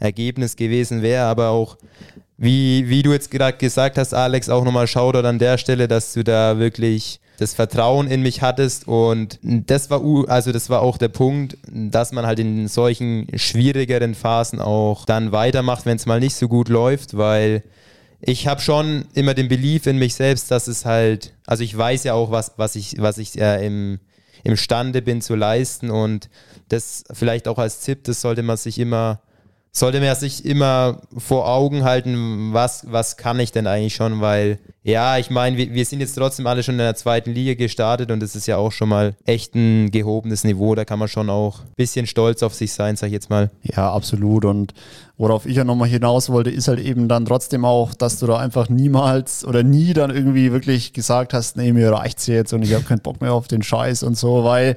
Ergebnis gewesen wäre, aber auch wie, wie du jetzt gerade gesagt hast, Alex, auch nochmal Shoutout an der Stelle, dass du da wirklich das Vertrauen in mich hattest. Und das war also das war auch der Punkt, dass man halt in solchen schwierigeren Phasen auch dann weitermacht, wenn es mal nicht so gut läuft, weil ich habe schon immer den Belief in mich selbst, dass es halt, also ich weiß ja auch, was, was ich, was ich äh, im, imstande bin zu leisten. Und das vielleicht auch als Tipp, das sollte man sich immer sollte man sich immer vor Augen halten, was, was kann ich denn eigentlich schon, weil ja, ich meine, wir, wir sind jetzt trotzdem alle schon in der zweiten Liga gestartet und das ist ja auch schon mal echt ein gehobenes Niveau, da kann man schon auch ein bisschen stolz auf sich sein, sag ich jetzt mal. Ja, absolut. Und worauf ich ja nochmal hinaus wollte, ist halt eben dann trotzdem auch, dass du da einfach niemals oder nie dann irgendwie wirklich gesagt hast, nee, mir reicht's jetzt und ich habe keinen Bock mehr auf den Scheiß und so, weil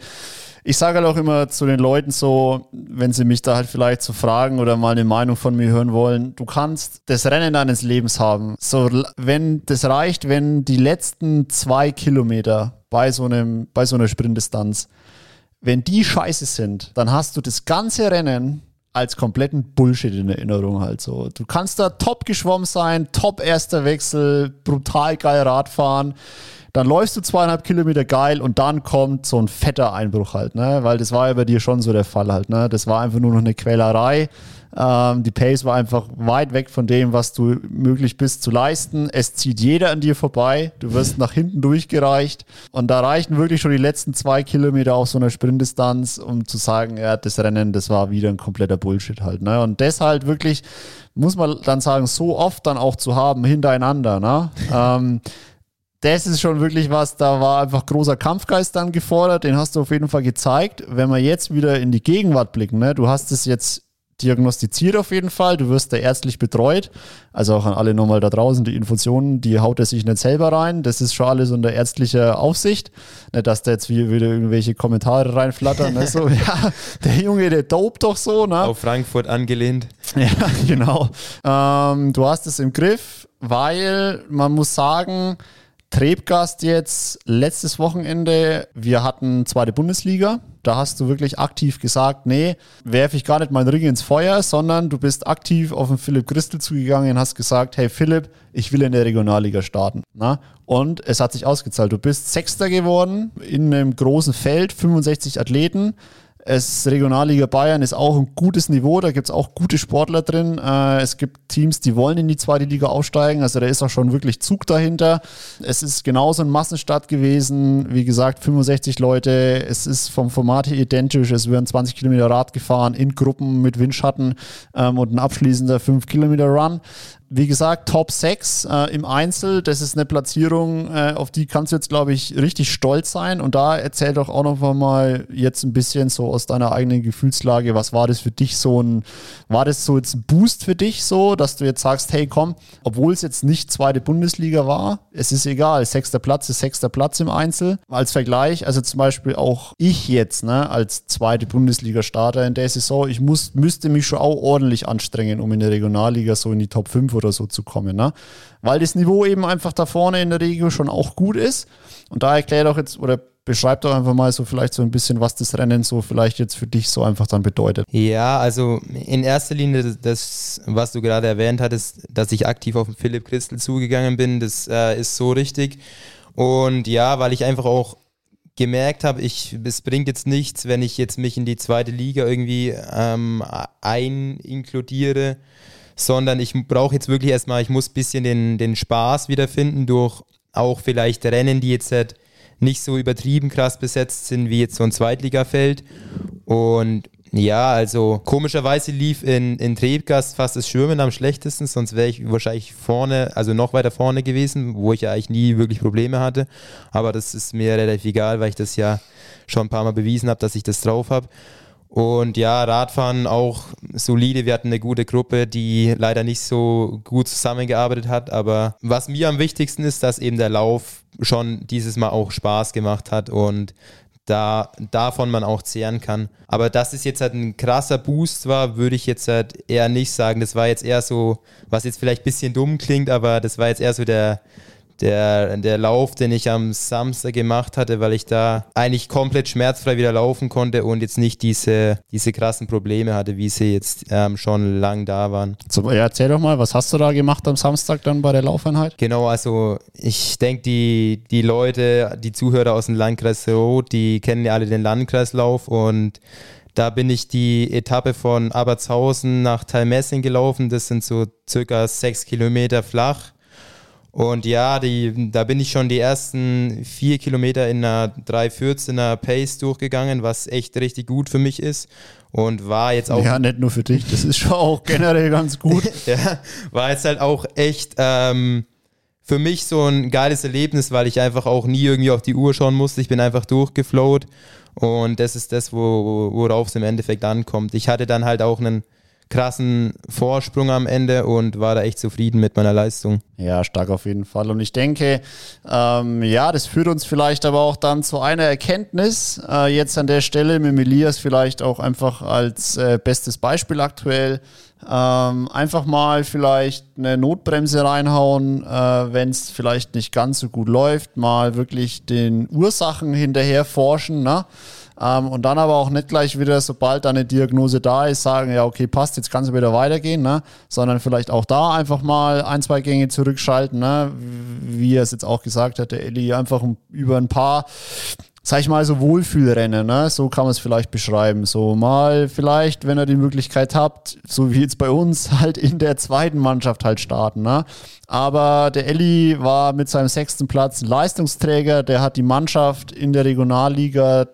ich sage halt auch immer zu den Leuten so, wenn sie mich da halt vielleicht so fragen oder mal eine Meinung von mir hören wollen, du kannst das Rennen deines Lebens haben. So, wenn das reicht, wenn die letzten zwei Kilometer bei so einem, bei so einer Sprintdistanz, wenn die scheiße sind, dann hast du das ganze Rennen als kompletten Bullshit in Erinnerung halt so. Du kannst da top geschwommen sein, top erster Wechsel, brutal geil Radfahren dann läufst du zweieinhalb Kilometer geil und dann kommt so ein fetter Einbruch halt, ne? Weil das war ja bei dir schon so der Fall halt, ne? Das war einfach nur noch eine Quälerei. Ähm, die Pace war einfach weit weg von dem, was du möglich bist zu leisten. Es zieht jeder an dir vorbei. Du wirst nach hinten durchgereicht. Und da reichten wirklich schon die letzten zwei Kilometer auf so einer Sprintdistanz, um zu sagen, ja, das Rennen, das war wieder ein kompletter Bullshit halt. Ne? Und deshalb wirklich, muss man dann sagen, so oft dann auch zu haben hintereinander. Ne? ähm, das ist schon wirklich was, da war einfach großer Kampfgeist dann gefordert, den hast du auf jeden Fall gezeigt. Wenn wir jetzt wieder in die Gegenwart blicken, ne, du hast es jetzt diagnostiziert auf jeden Fall, du wirst da ärztlich betreut, also auch an alle nochmal da draußen, die Infusionen, die haut er sich nicht selber rein, das ist schon alles unter ärztlicher Aufsicht, nicht, dass da jetzt wieder irgendwelche Kommentare reinflattern, ne? so, ja, der Junge, der dope doch so, ne? Auf Frankfurt angelehnt. Ja, genau. Ähm, du hast es im Griff, weil man muss sagen, Trebgast jetzt letztes Wochenende, wir hatten zweite Bundesliga. Da hast du wirklich aktiv gesagt, nee, werfe ich gar nicht meinen Ring ins Feuer, sondern du bist aktiv auf den Philipp Christel zugegangen und hast gesagt, hey Philipp, ich will in der Regionalliga starten. Na? Und es hat sich ausgezahlt. Du bist Sechster geworden in einem großen Feld, 65 Athleten. Es Regionalliga Bayern ist auch ein gutes Niveau, da gibt es auch gute Sportler drin. Äh, es gibt Teams, die wollen in die zweite Liga aufsteigen, also da ist auch schon wirklich Zug dahinter. Es ist genauso ein Massenstart gewesen, wie gesagt, 65 Leute. Es ist vom Format her identisch, es werden 20 Kilometer Rad gefahren in Gruppen mit Windschatten ähm, und ein abschließender 5 Kilometer Run wie gesagt, Top 6 äh, im Einzel, das ist eine Platzierung, äh, auf die kannst du jetzt, glaube ich, richtig stolz sein. Und da erzähl doch auch noch mal jetzt ein bisschen so aus deiner eigenen Gefühlslage, was war das für dich so ein, war das so jetzt ein Boost für dich so, dass du jetzt sagst, hey komm, obwohl es jetzt nicht zweite Bundesliga war, es ist egal, sechster Platz ist sechster Platz im Einzel. Als Vergleich, also zum Beispiel auch ich jetzt, ne, als zweite Bundesliga-Starter in der Saison, ich muss, müsste mich schon auch ordentlich anstrengen, um in der Regionalliga so in die Top 5 oder so zu kommen. Ne? Weil das Niveau eben einfach da vorne in der Regel schon auch gut ist. Und da erklärt auch jetzt oder beschreibt doch einfach mal so vielleicht so ein bisschen, was das Rennen so vielleicht jetzt für dich so einfach dann bedeutet. Ja, also in erster Linie das, was du gerade erwähnt hattest, dass ich aktiv auf Philipp Christel zugegangen bin, das äh, ist so richtig. Und ja, weil ich einfach auch gemerkt habe, ich, es bringt jetzt nichts, wenn ich jetzt mich in die zweite Liga irgendwie ähm, einkludiere sondern ich brauche jetzt wirklich erstmal, ich muss ein bisschen den, den Spaß wiederfinden durch auch vielleicht Rennen, die jetzt halt nicht so übertrieben krass besetzt sind wie jetzt so ein Zweitligafeld. Und ja, also komischerweise lief in, in Trebgast fast das Schwimmen am schlechtesten, sonst wäre ich wahrscheinlich vorne, also noch weiter vorne gewesen, wo ich ja eigentlich nie wirklich Probleme hatte. Aber das ist mir relativ egal, weil ich das ja schon ein paar Mal bewiesen habe, dass ich das drauf habe. Und ja, Radfahren auch solide. Wir hatten eine gute Gruppe, die leider nicht so gut zusammengearbeitet hat. Aber was mir am wichtigsten ist, dass eben der Lauf schon dieses Mal auch Spaß gemacht hat und da davon man auch zehren kann. Aber dass es jetzt halt ein krasser Boost war, würde ich jetzt halt eher nicht sagen. Das war jetzt eher so, was jetzt vielleicht ein bisschen dumm klingt, aber das war jetzt eher so der, der, der Lauf, den ich am Samstag gemacht hatte, weil ich da eigentlich komplett schmerzfrei wieder laufen konnte und jetzt nicht diese, diese krassen Probleme hatte, wie sie jetzt ähm, schon lang da waren. So, ja, erzähl doch mal, was hast du da gemacht am Samstag dann bei der Laufeinheit? Genau, also ich denke, die, die Leute, die Zuhörer aus dem Landkreis Rot, die kennen ja alle den Landkreislauf und Da bin ich die Etappe von Abertshausen nach Talmessing gelaufen. Das sind so circa sechs Kilometer flach. Und ja, die, da bin ich schon die ersten vier Kilometer in einer 3,14er Pace durchgegangen, was echt richtig gut für mich ist. Und war jetzt auch. Ja, nicht nur für dich, das ist schon auch generell ganz gut. ja, war jetzt halt auch echt ähm, für mich so ein geiles Erlebnis, weil ich einfach auch nie irgendwie auf die Uhr schauen musste. Ich bin einfach durchgeflowt. Und das ist das, wo, worauf es im Endeffekt ankommt. Ich hatte dann halt auch einen krassen Vorsprung am Ende und war da echt zufrieden mit meiner Leistung. Ja, stark auf jeden Fall. Und ich denke, ähm, ja, das führt uns vielleicht aber auch dann zu einer Erkenntnis. Äh, jetzt an der Stelle mit Elias vielleicht auch einfach als äh, bestes Beispiel aktuell. Ähm, einfach mal vielleicht eine Notbremse reinhauen, äh, wenn es vielleicht nicht ganz so gut läuft. Mal wirklich den Ursachen hinterher forschen. Ne? Ähm, und dann aber auch nicht gleich wieder, sobald eine Diagnose da ist, sagen, ja, okay, passt, jetzt kann es wieder weitergehen, ne? sondern vielleicht auch da einfach mal ein, zwei Gänge zurückschalten, ne? wie er es jetzt auch gesagt hat, der Elli, einfach über ein paar sag ich mal, so Wohlfühlrennen, ne? so kann man es vielleicht beschreiben. So mal vielleicht, wenn ihr die Möglichkeit habt, so wie jetzt bei uns, halt in der zweiten Mannschaft halt starten. Ne? Aber der Elli war mit seinem sechsten Platz Leistungsträger, der hat die Mannschaft in der Regionalliga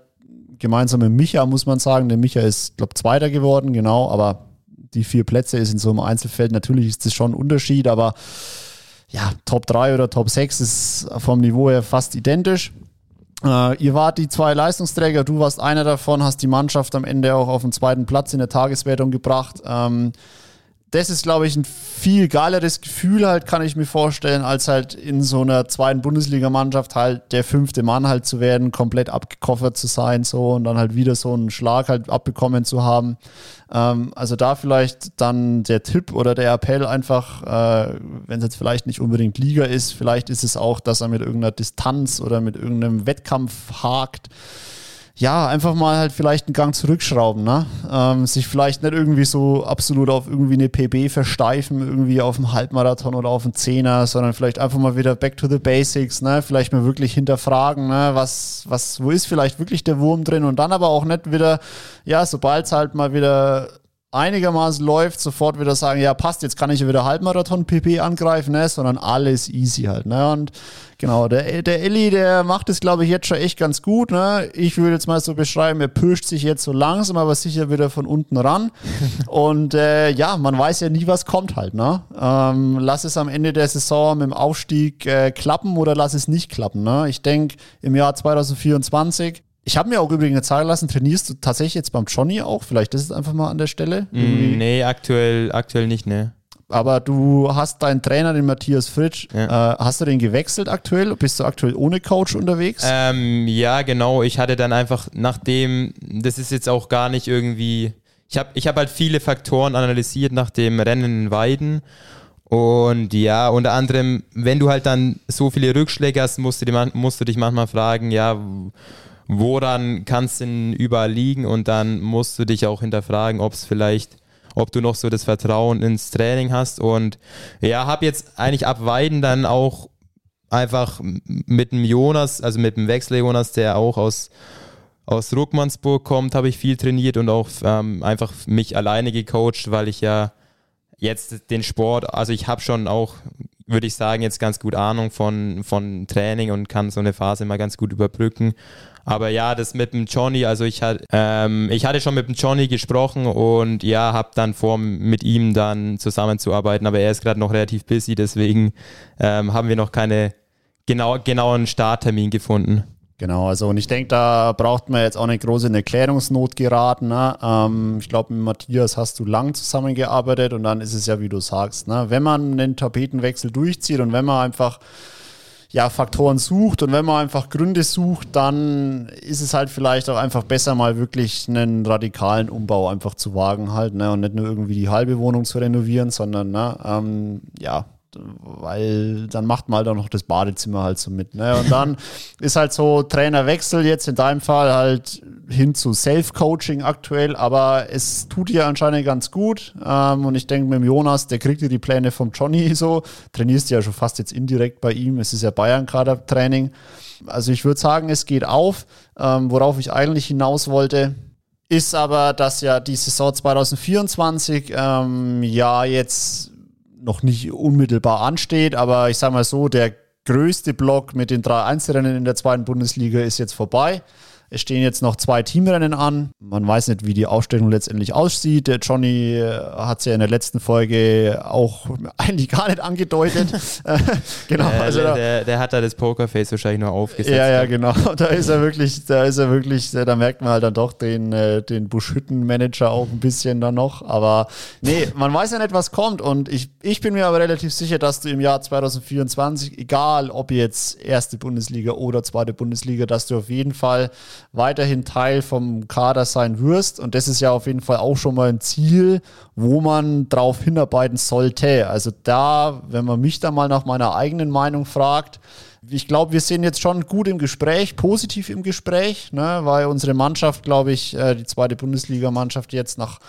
gemeinsam mit Micha, muss man sagen. Der Micha ist, glaube Zweiter geworden, genau, aber die vier Plätze ist in so einem Einzelfeld, natürlich ist das schon ein Unterschied, aber ja, Top 3 oder Top 6 ist vom Niveau her fast identisch. Äh, ihr wart die zwei Leistungsträger, du warst einer davon, hast die Mannschaft am Ende auch auf den zweiten Platz in der Tageswertung gebracht. Ähm, das ist, glaube ich, ein viel geileres Gefühl halt, kann ich mir vorstellen, als halt in so einer zweiten Bundesligamannschaft halt der fünfte Mann halt zu werden, komplett abgekoffert zu sein, so und dann halt wieder so einen Schlag halt abbekommen zu haben. Ähm, also da vielleicht dann der Tipp oder der Appell einfach, äh, wenn es jetzt vielleicht nicht unbedingt Liga ist, vielleicht ist es auch, dass er mit irgendeiner Distanz oder mit irgendeinem Wettkampf hakt ja, einfach mal halt vielleicht einen Gang zurückschrauben, ne? Ähm, sich vielleicht nicht irgendwie so absolut auf irgendwie eine PB versteifen, irgendwie auf dem Halbmarathon oder auf dem Zehner, sondern vielleicht einfach mal wieder back to the basics, ne? Vielleicht mal wirklich hinterfragen, ne? Was, was, wo ist vielleicht wirklich der Wurm drin und dann aber auch nicht wieder, ja, sobald es halt mal wieder einigermaßen läuft, sofort wieder sagen, ja, passt, jetzt kann ich wieder Halbmarathon PP angreifen, ne? sondern alles easy halt. Ne? Und genau, der, der Elli, der macht es, glaube ich, jetzt schon echt ganz gut. Ne? Ich würde jetzt mal so beschreiben, er pirscht sich jetzt so langsam, aber sicher wieder von unten ran. Und äh, ja, man weiß ja nie, was kommt halt. Ne? Ähm, lass es am Ende der Saison mit dem Aufstieg äh, klappen oder lass es nicht klappen. Ne? Ich denke, im Jahr 2024 ich habe mir auch übrigens sagen lassen, trainierst du tatsächlich jetzt beim Johnny auch? Vielleicht ist es einfach mal an der Stelle? Mm, nee, aktuell, aktuell nicht, ne. Aber du hast deinen Trainer, den Matthias Fritsch, ja. äh, hast du den gewechselt aktuell? Bist du aktuell ohne Coach unterwegs? Ähm, ja, genau. Ich hatte dann einfach, nachdem, das ist jetzt auch gar nicht irgendwie, ich habe ich hab halt viele Faktoren analysiert nach dem Rennen in Weiden. Und ja, unter anderem, wenn du halt dann so viele Rückschläge hast, musst du, musst du dich manchmal fragen, ja, woran kann es denn überall liegen und dann musst du dich auch hinterfragen, ob es vielleicht ob du noch so das Vertrauen ins Training hast und ja, habe jetzt eigentlich ab Weiden dann auch einfach mit dem Jonas, also mit dem Wechsel Jonas, der auch aus aus Ruckmannsburg kommt, habe ich viel trainiert und auch ähm, einfach mich alleine gecoacht, weil ich ja jetzt den Sport, also ich habe schon auch, würde ich sagen, jetzt ganz gut Ahnung von, von Training und kann so eine Phase mal ganz gut überbrücken. Aber ja, das mit dem Johnny, also ich, hatte, ähm, ich hatte schon mit dem Johnny gesprochen und ja, habe dann vor, mit ihm dann zusammenzuarbeiten, aber er ist gerade noch relativ busy, deswegen ähm, haben wir noch keine genau, genauen Starttermin gefunden. Genau, also und ich denke, da braucht man jetzt auch eine große Erklärungsnot geraten. Ne? Ähm, ich glaube, mit Matthias hast du lang zusammengearbeitet und dann ist es ja, wie du sagst, ne? wenn man einen Tapetenwechsel durchzieht und wenn man einfach ja, Faktoren sucht und wenn man einfach Gründe sucht, dann ist es halt vielleicht auch einfach besser, mal wirklich einen radikalen Umbau einfach zu wagen halt, ne? Und nicht nur irgendwie die halbe Wohnung zu renovieren, sondern ne, ähm, ja, weil dann macht man halt auch noch das Badezimmer halt so mit. Ne? Und dann ist halt so Trainerwechsel jetzt in deinem Fall halt hin zu Self-Coaching aktuell, aber es tut dir anscheinend ganz gut. Ähm, und ich denke mit dem Jonas, der kriegt ja die Pläne vom Johnny so, trainierst ja schon fast jetzt indirekt bei ihm. Es ist ja Bayern-Kader-Training. Also ich würde sagen, es geht auf. Ähm, worauf ich eigentlich hinaus wollte, ist aber, dass ja die Saison 2024 ähm, ja jetzt noch nicht unmittelbar ansteht, aber ich sage mal so, der größte Block mit den drei Einzelrennen in der zweiten Bundesliga ist jetzt vorbei. Es stehen jetzt noch zwei Teamrennen an. Man weiß nicht, wie die Ausstellung letztendlich aussieht. Der Johnny äh, hat es ja in der letzten Folge auch eigentlich gar nicht angedeutet. genau. Äh, also der, der, der, hat da das Pokerface wahrscheinlich nur aufgesetzt. Ja, ja, genau. Da ist er wirklich, da ist er wirklich, da merkt man halt dann doch den, äh, den Buschhütten-Manager auch ein bisschen dann noch. Aber nee, man weiß ja nicht, was kommt. Und ich, ich bin mir aber relativ sicher, dass du im Jahr 2024, egal ob jetzt erste Bundesliga oder zweite Bundesliga, dass du auf jeden Fall weiterhin Teil vom Kader sein wirst. Und das ist ja auf jeden Fall auch schon mal ein Ziel, wo man drauf hinarbeiten sollte. Also da, wenn man mich da mal nach meiner eigenen Meinung fragt, ich glaube, wir sind jetzt schon gut im Gespräch, positiv im Gespräch, ne, weil unsere Mannschaft, glaube ich, äh, die zweite Bundesliga-Mannschaft jetzt nach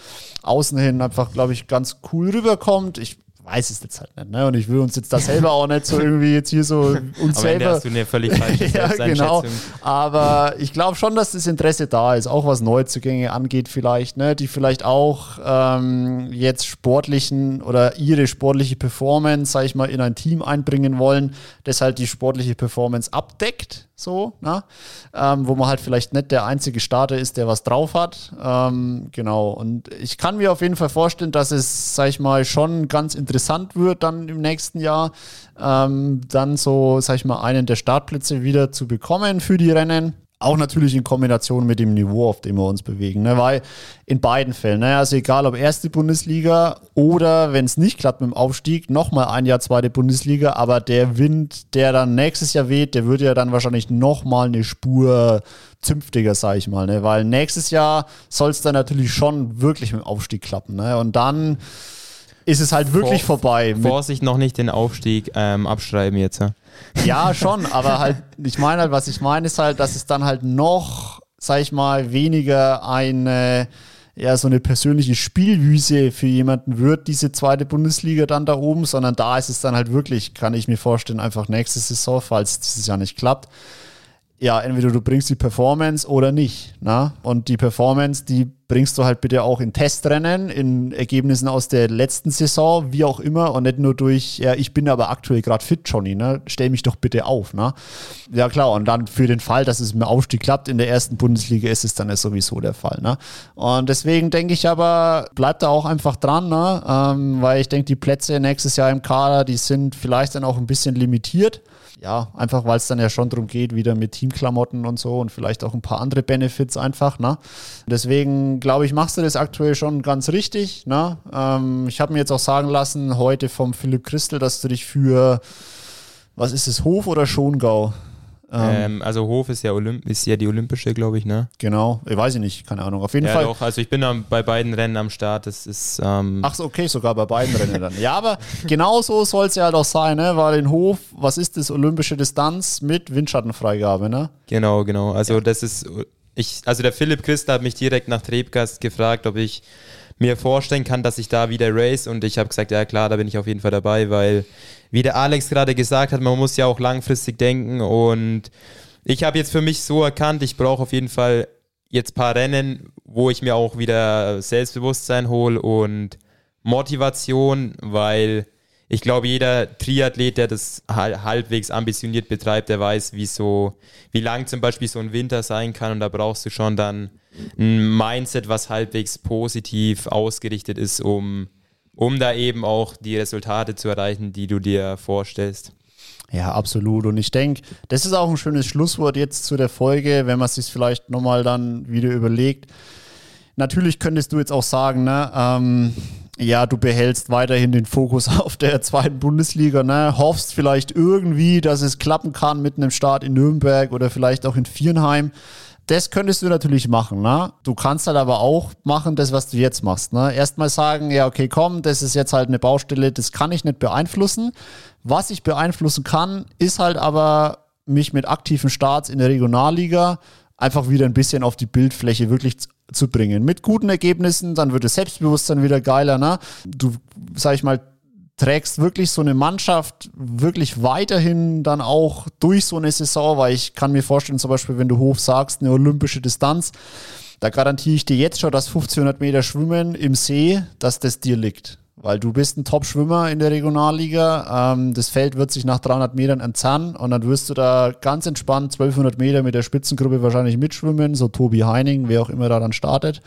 außen hin einfach, glaube ich, ganz cool rüberkommt. Ich weiß es jetzt halt nicht. Ne? Und ich will uns jetzt da selber auch nicht so irgendwie jetzt hier so uns selber. hast du eine völlig falsche Ja, genau. Aber ich glaube schon, dass das Interesse da ist, auch was Neuzugänge angeht, vielleicht, ne? die vielleicht auch ähm, jetzt sportlichen oder ihre sportliche Performance, sag ich mal, in ein Team einbringen wollen, das halt die sportliche Performance abdeckt so, ne? Ähm, wo man halt vielleicht nicht der einzige Starter ist, der was drauf hat. Ähm, genau. Und ich kann mir auf jeden Fall vorstellen, dass es, sag ich mal, schon ganz interessant wird dann im nächsten Jahr, ähm, dann so, sag ich mal, einen der Startplätze wieder zu bekommen für die Rennen. Auch natürlich in Kombination mit dem Niveau, auf dem wir uns bewegen. Ne? Weil in beiden Fällen, ne? also egal ob erste Bundesliga oder wenn es nicht klappt mit dem Aufstieg, nochmal ein Jahr zweite Bundesliga, aber der Wind, der dann nächstes Jahr weht, der würde ja dann wahrscheinlich nochmal eine Spur zünftiger, sage ich mal. Ne? Weil nächstes Jahr soll es dann natürlich schon wirklich mit dem Aufstieg klappen. Ne? Und dann ist es halt wirklich Vor, vorbei. Vorsicht, noch nicht den Aufstieg ähm, abschreiben jetzt. Ja? Ja, schon, aber halt, ich meine halt, was ich meine, ist halt, dass es dann halt noch, sag ich mal, weniger eine, ja, so eine persönliche Spielwiese für jemanden wird, diese zweite Bundesliga dann da oben, sondern da ist es dann halt wirklich, kann ich mir vorstellen, einfach nächste Saison, falls dieses Jahr nicht klappt, ja, entweder du bringst die Performance oder nicht. Na? Und die Performance, die bringst du halt bitte auch in Testrennen, in Ergebnissen aus der letzten Saison, wie auch immer, und nicht nur durch, ja, ich bin aber aktuell gerade fit, Johnny, ne? Stell mich doch bitte auf, ne? Ja, klar, und dann für den Fall, dass es mit Aufstieg klappt in der ersten Bundesliga, ist es dann ja sowieso der Fall, ne? Und deswegen denke ich aber, bleibt da auch einfach dran, ne? Ähm, weil ich denke, die Plätze nächstes Jahr im Kader, die sind vielleicht dann auch ein bisschen limitiert ja, einfach weil es dann ja schon darum geht, wieder mit Teamklamotten und so und vielleicht auch ein paar andere Benefits einfach. Ne? Deswegen glaube ich, machst du das aktuell schon ganz richtig. Ne? Ähm, ich habe mir jetzt auch sagen lassen, heute vom Philipp Christel, dass du dich für, was ist es, Hof oder Schongau? Ähm, ähm, also Hof ist ja, Olymp ist ja die olympische, glaube ich, ne? Genau, ich weiß ich nicht, keine Ahnung. Auf jeden ja, Fall. Doch, also ich bin am, bei beiden Rennen am Start. Das ist. Ähm Ach so, okay, sogar bei beiden Rennen dann. Ja, aber genau so soll es ja halt auch sein, ne? Weil in Hof, was ist das olympische Distanz mit Windschattenfreigabe, ne? Genau, genau. Also ja. das ist. Ich, also der Philipp Christ hat mich direkt nach Trebgast gefragt, ob ich mir vorstellen kann, dass ich da wieder race und ich habe gesagt, ja klar, da bin ich auf jeden Fall dabei, weil wie der Alex gerade gesagt hat, man muss ja auch langfristig denken. Und ich habe jetzt für mich so erkannt, ich brauche auf jeden Fall jetzt ein paar Rennen, wo ich mir auch wieder Selbstbewusstsein hole und Motivation, weil ich glaube, jeder Triathlet, der das halbwegs ambitioniert betreibt, der weiß, wie so, wie lang zum Beispiel so ein Winter sein kann. Und da brauchst du schon dann ein Mindset, was halbwegs positiv ausgerichtet ist, um, um da eben auch die Resultate zu erreichen, die du dir vorstellst. Ja, absolut. Und ich denke, das ist auch ein schönes Schlusswort jetzt zu der Folge, wenn man es sich vielleicht nochmal dann wieder überlegt. Natürlich könntest du jetzt auch sagen, ne, ähm, ja, du behältst weiterhin den Fokus auf der zweiten Bundesliga, ne? hoffst vielleicht irgendwie, dass es klappen kann mit einem Start in Nürnberg oder vielleicht auch in Viernheim. Das könntest du natürlich machen. Ne? Du kannst halt aber auch machen, das, was du jetzt machst. Ne? Erstmal sagen, ja, okay, komm, das ist jetzt halt eine Baustelle, das kann ich nicht beeinflussen. Was ich beeinflussen kann, ist halt aber mich mit aktiven Starts in der Regionalliga einfach wieder ein bisschen auf die Bildfläche wirklich zu bringen. Mit guten Ergebnissen, dann wird das Selbstbewusstsein wieder geiler. Ne? Du, sag ich mal, trägst wirklich so eine Mannschaft wirklich weiterhin dann auch durch so eine Saison, weil ich kann mir vorstellen, zum Beispiel, wenn du hoch sagst, eine olympische Distanz, da garantiere ich dir jetzt schon, dass 1500 Meter Schwimmen im See, dass das dir liegt weil du bist ein Top-Schwimmer in der Regionalliga. Ähm, das Feld wird sich nach 300 Metern entzerren und dann wirst du da ganz entspannt 1200 Meter mit der Spitzengruppe wahrscheinlich mitschwimmen, so Tobi Heining, wer auch immer da dann startet.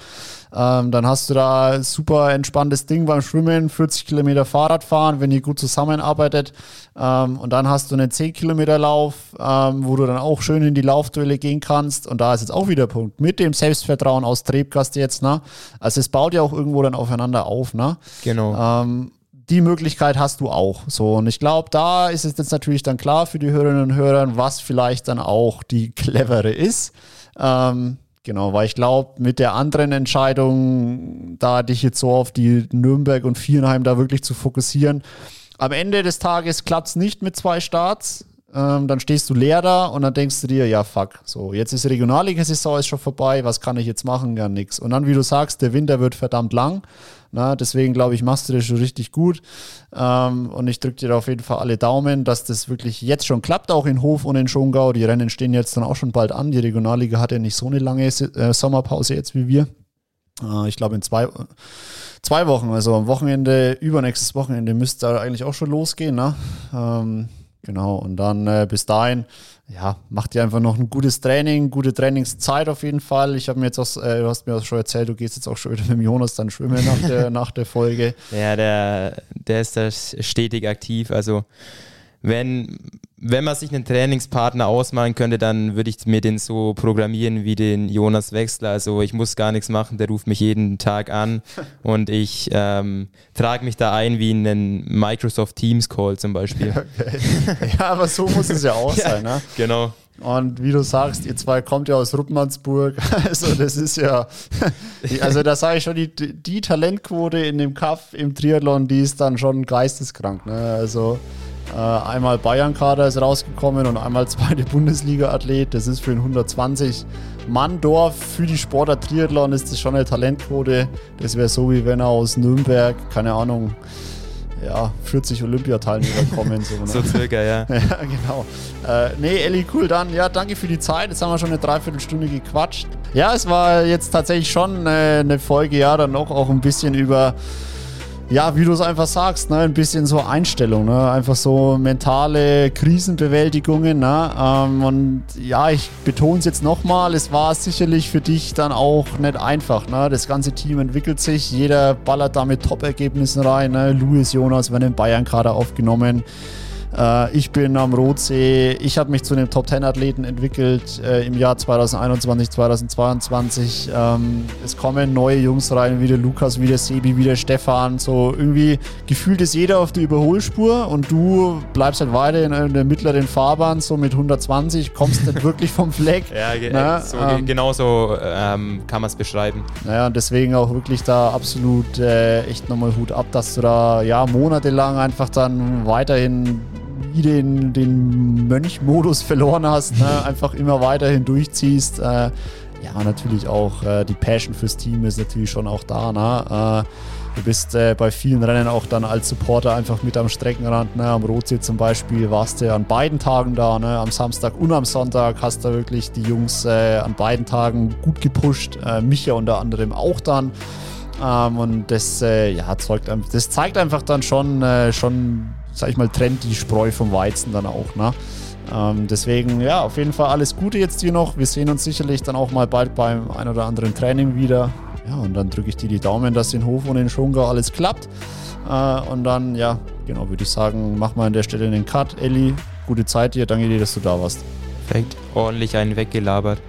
Ähm, dann hast du da super entspanntes Ding beim Schwimmen, 40 Kilometer Fahrrad fahren, wenn ihr gut zusammenarbeitet. Ähm, und dann hast du einen 10 Kilometer Lauf, ähm, wo du dann auch schön in die Laufduelle gehen kannst. Und da ist jetzt auch wieder der Punkt. Mit dem Selbstvertrauen aus Trebgast jetzt, ne? Also es baut ja auch irgendwo dann aufeinander auf, ne? Genau. Ähm, die Möglichkeit hast du auch. So, und ich glaube, da ist es jetzt natürlich dann klar für die Hörerinnen und Hörer, was vielleicht dann auch die clevere ist. Ähm, Genau, weil ich glaube, mit der anderen Entscheidung, da dich jetzt so auf die Nürnberg und Vierenheim da wirklich zu fokussieren, am Ende des Tages klappt es nicht mit zwei Starts. Ähm, dann stehst du leer da und dann denkst du dir, ja, fuck, so, jetzt ist die Regionalliga-Saison ist schon vorbei, was kann ich jetzt machen? Gar nichts. Und dann, wie du sagst, der Winter wird verdammt lang. Na, deswegen glaube ich, machst du das schon richtig gut. Ähm, und ich drücke dir auf jeden Fall alle Daumen, dass das wirklich jetzt schon klappt, auch in Hof und in Schongau. Die Rennen stehen jetzt dann auch schon bald an. Die Regionalliga hat ja nicht so eine lange äh, Sommerpause jetzt wie wir. Äh, ich glaube, in zwei, zwei Wochen, also am Wochenende, übernächstes Wochenende müsste da eigentlich auch schon losgehen. Ne? Ähm, genau, und dann äh, bis dahin ja, macht dir einfach noch ein gutes Training, gute Trainingszeit auf jeden Fall. Ich habe mir jetzt auch, äh, du hast mir auch schon erzählt, du gehst jetzt auch schon wieder mit dem Jonas dann schwimmen nach der, nach der Folge. Ja, der, der ist da stetig aktiv. Also wenn, wenn man sich einen Trainingspartner ausmalen könnte, dann würde ich mir den so programmieren wie den Jonas Wechsler. Also ich muss gar nichts machen, der ruft mich jeden Tag an und ich ähm, trage mich da ein wie in einen Microsoft Teams Call zum Beispiel. Okay. Ja, aber so muss es ja auch sein. Ne? Genau. Und wie du sagst, ihr zwei kommt ja aus Ruppmannsburg. Also das ist ja, also da sage ich schon, die, die Talentquote in dem Kaff im Triathlon, die ist dann schon geisteskrank. Ne? Also einmal Bayern-Kader ist rausgekommen und einmal zweite Bundesliga-Athlet. Das ist für ein 120-Mann-Dorf. Für die Sportart Triathlon ist das schon eine Talentquote. Das wäre so, wie wenn er aus Nürnberg, keine Ahnung, ja, 40 Olympiateilnehmer kommen. So, ne? so circa, ja. ja, genau. Äh, nee, Elli, cool, dann, ja, danke für die Zeit. Jetzt haben wir schon eine Dreiviertelstunde gequatscht. Ja, es war jetzt tatsächlich schon äh, eine Folge, ja, dann noch auch ein bisschen über ja, wie du es einfach sagst, ne, ein bisschen so Einstellung, ne, einfach so mentale Krisenbewältigungen, ne, ähm, und ja, ich betone es jetzt nochmal, es war sicherlich für dich dann auch nicht einfach, ne, das ganze Team entwickelt sich, jeder ballert da mit Top-Ergebnissen rein, ne, Luis Jonas werden in Bayern gerade aufgenommen, äh, ich bin am Rotsee. Ich habe mich zu einem Top-10-Athleten entwickelt äh, im Jahr 2021, 2022. Ähm, es kommen neue Jungs rein, wie der Lukas, wie der Sebi, wie der Stefan. So irgendwie gefühlt ist jeder auf der Überholspur und du bleibst halt weiter in, in der mittleren Fahrbahn, so mit 120, kommst nicht wirklich vom Fleck. Ja, ge ne? so, ähm, genau so ähm, kann man es beschreiben. Naja, und deswegen auch wirklich da absolut äh, echt nochmal Hut ab, dass du da ja monatelang einfach dann weiterhin nie den, den Mönchmodus verloren hast, ne? einfach immer weiterhin durchziehst. Äh, ja, natürlich auch äh, die Passion fürs Team ist natürlich schon auch da. Ne? Äh, du bist äh, bei vielen Rennen auch dann als Supporter einfach mit am Streckenrand. Ne? Am Rotsee zum Beispiel warst du an beiden Tagen da, ne? am Samstag und am Sonntag hast du wirklich die Jungs äh, an beiden Tagen gut gepusht. Äh, mich ja unter anderem auch dann. Ähm, und das, äh, ja, zeugt, das zeigt einfach dann schon, schon sag ich mal, trennt die Spreu vom Weizen dann auch. Ne? Ähm, deswegen, ja, auf jeden Fall alles Gute jetzt hier noch. Wir sehen uns sicherlich dann auch mal bald beim ein oder anderen Training wieder. Ja, und dann drücke ich dir die Daumen, dass in Hof und in Schongau alles klappt. Äh, und dann, ja, genau, würde ich sagen, mach mal an der Stelle den Cut. Elli, gute Zeit dir. Danke dir, dass du da warst. Perfekt. Ordentlich einen weggelabert.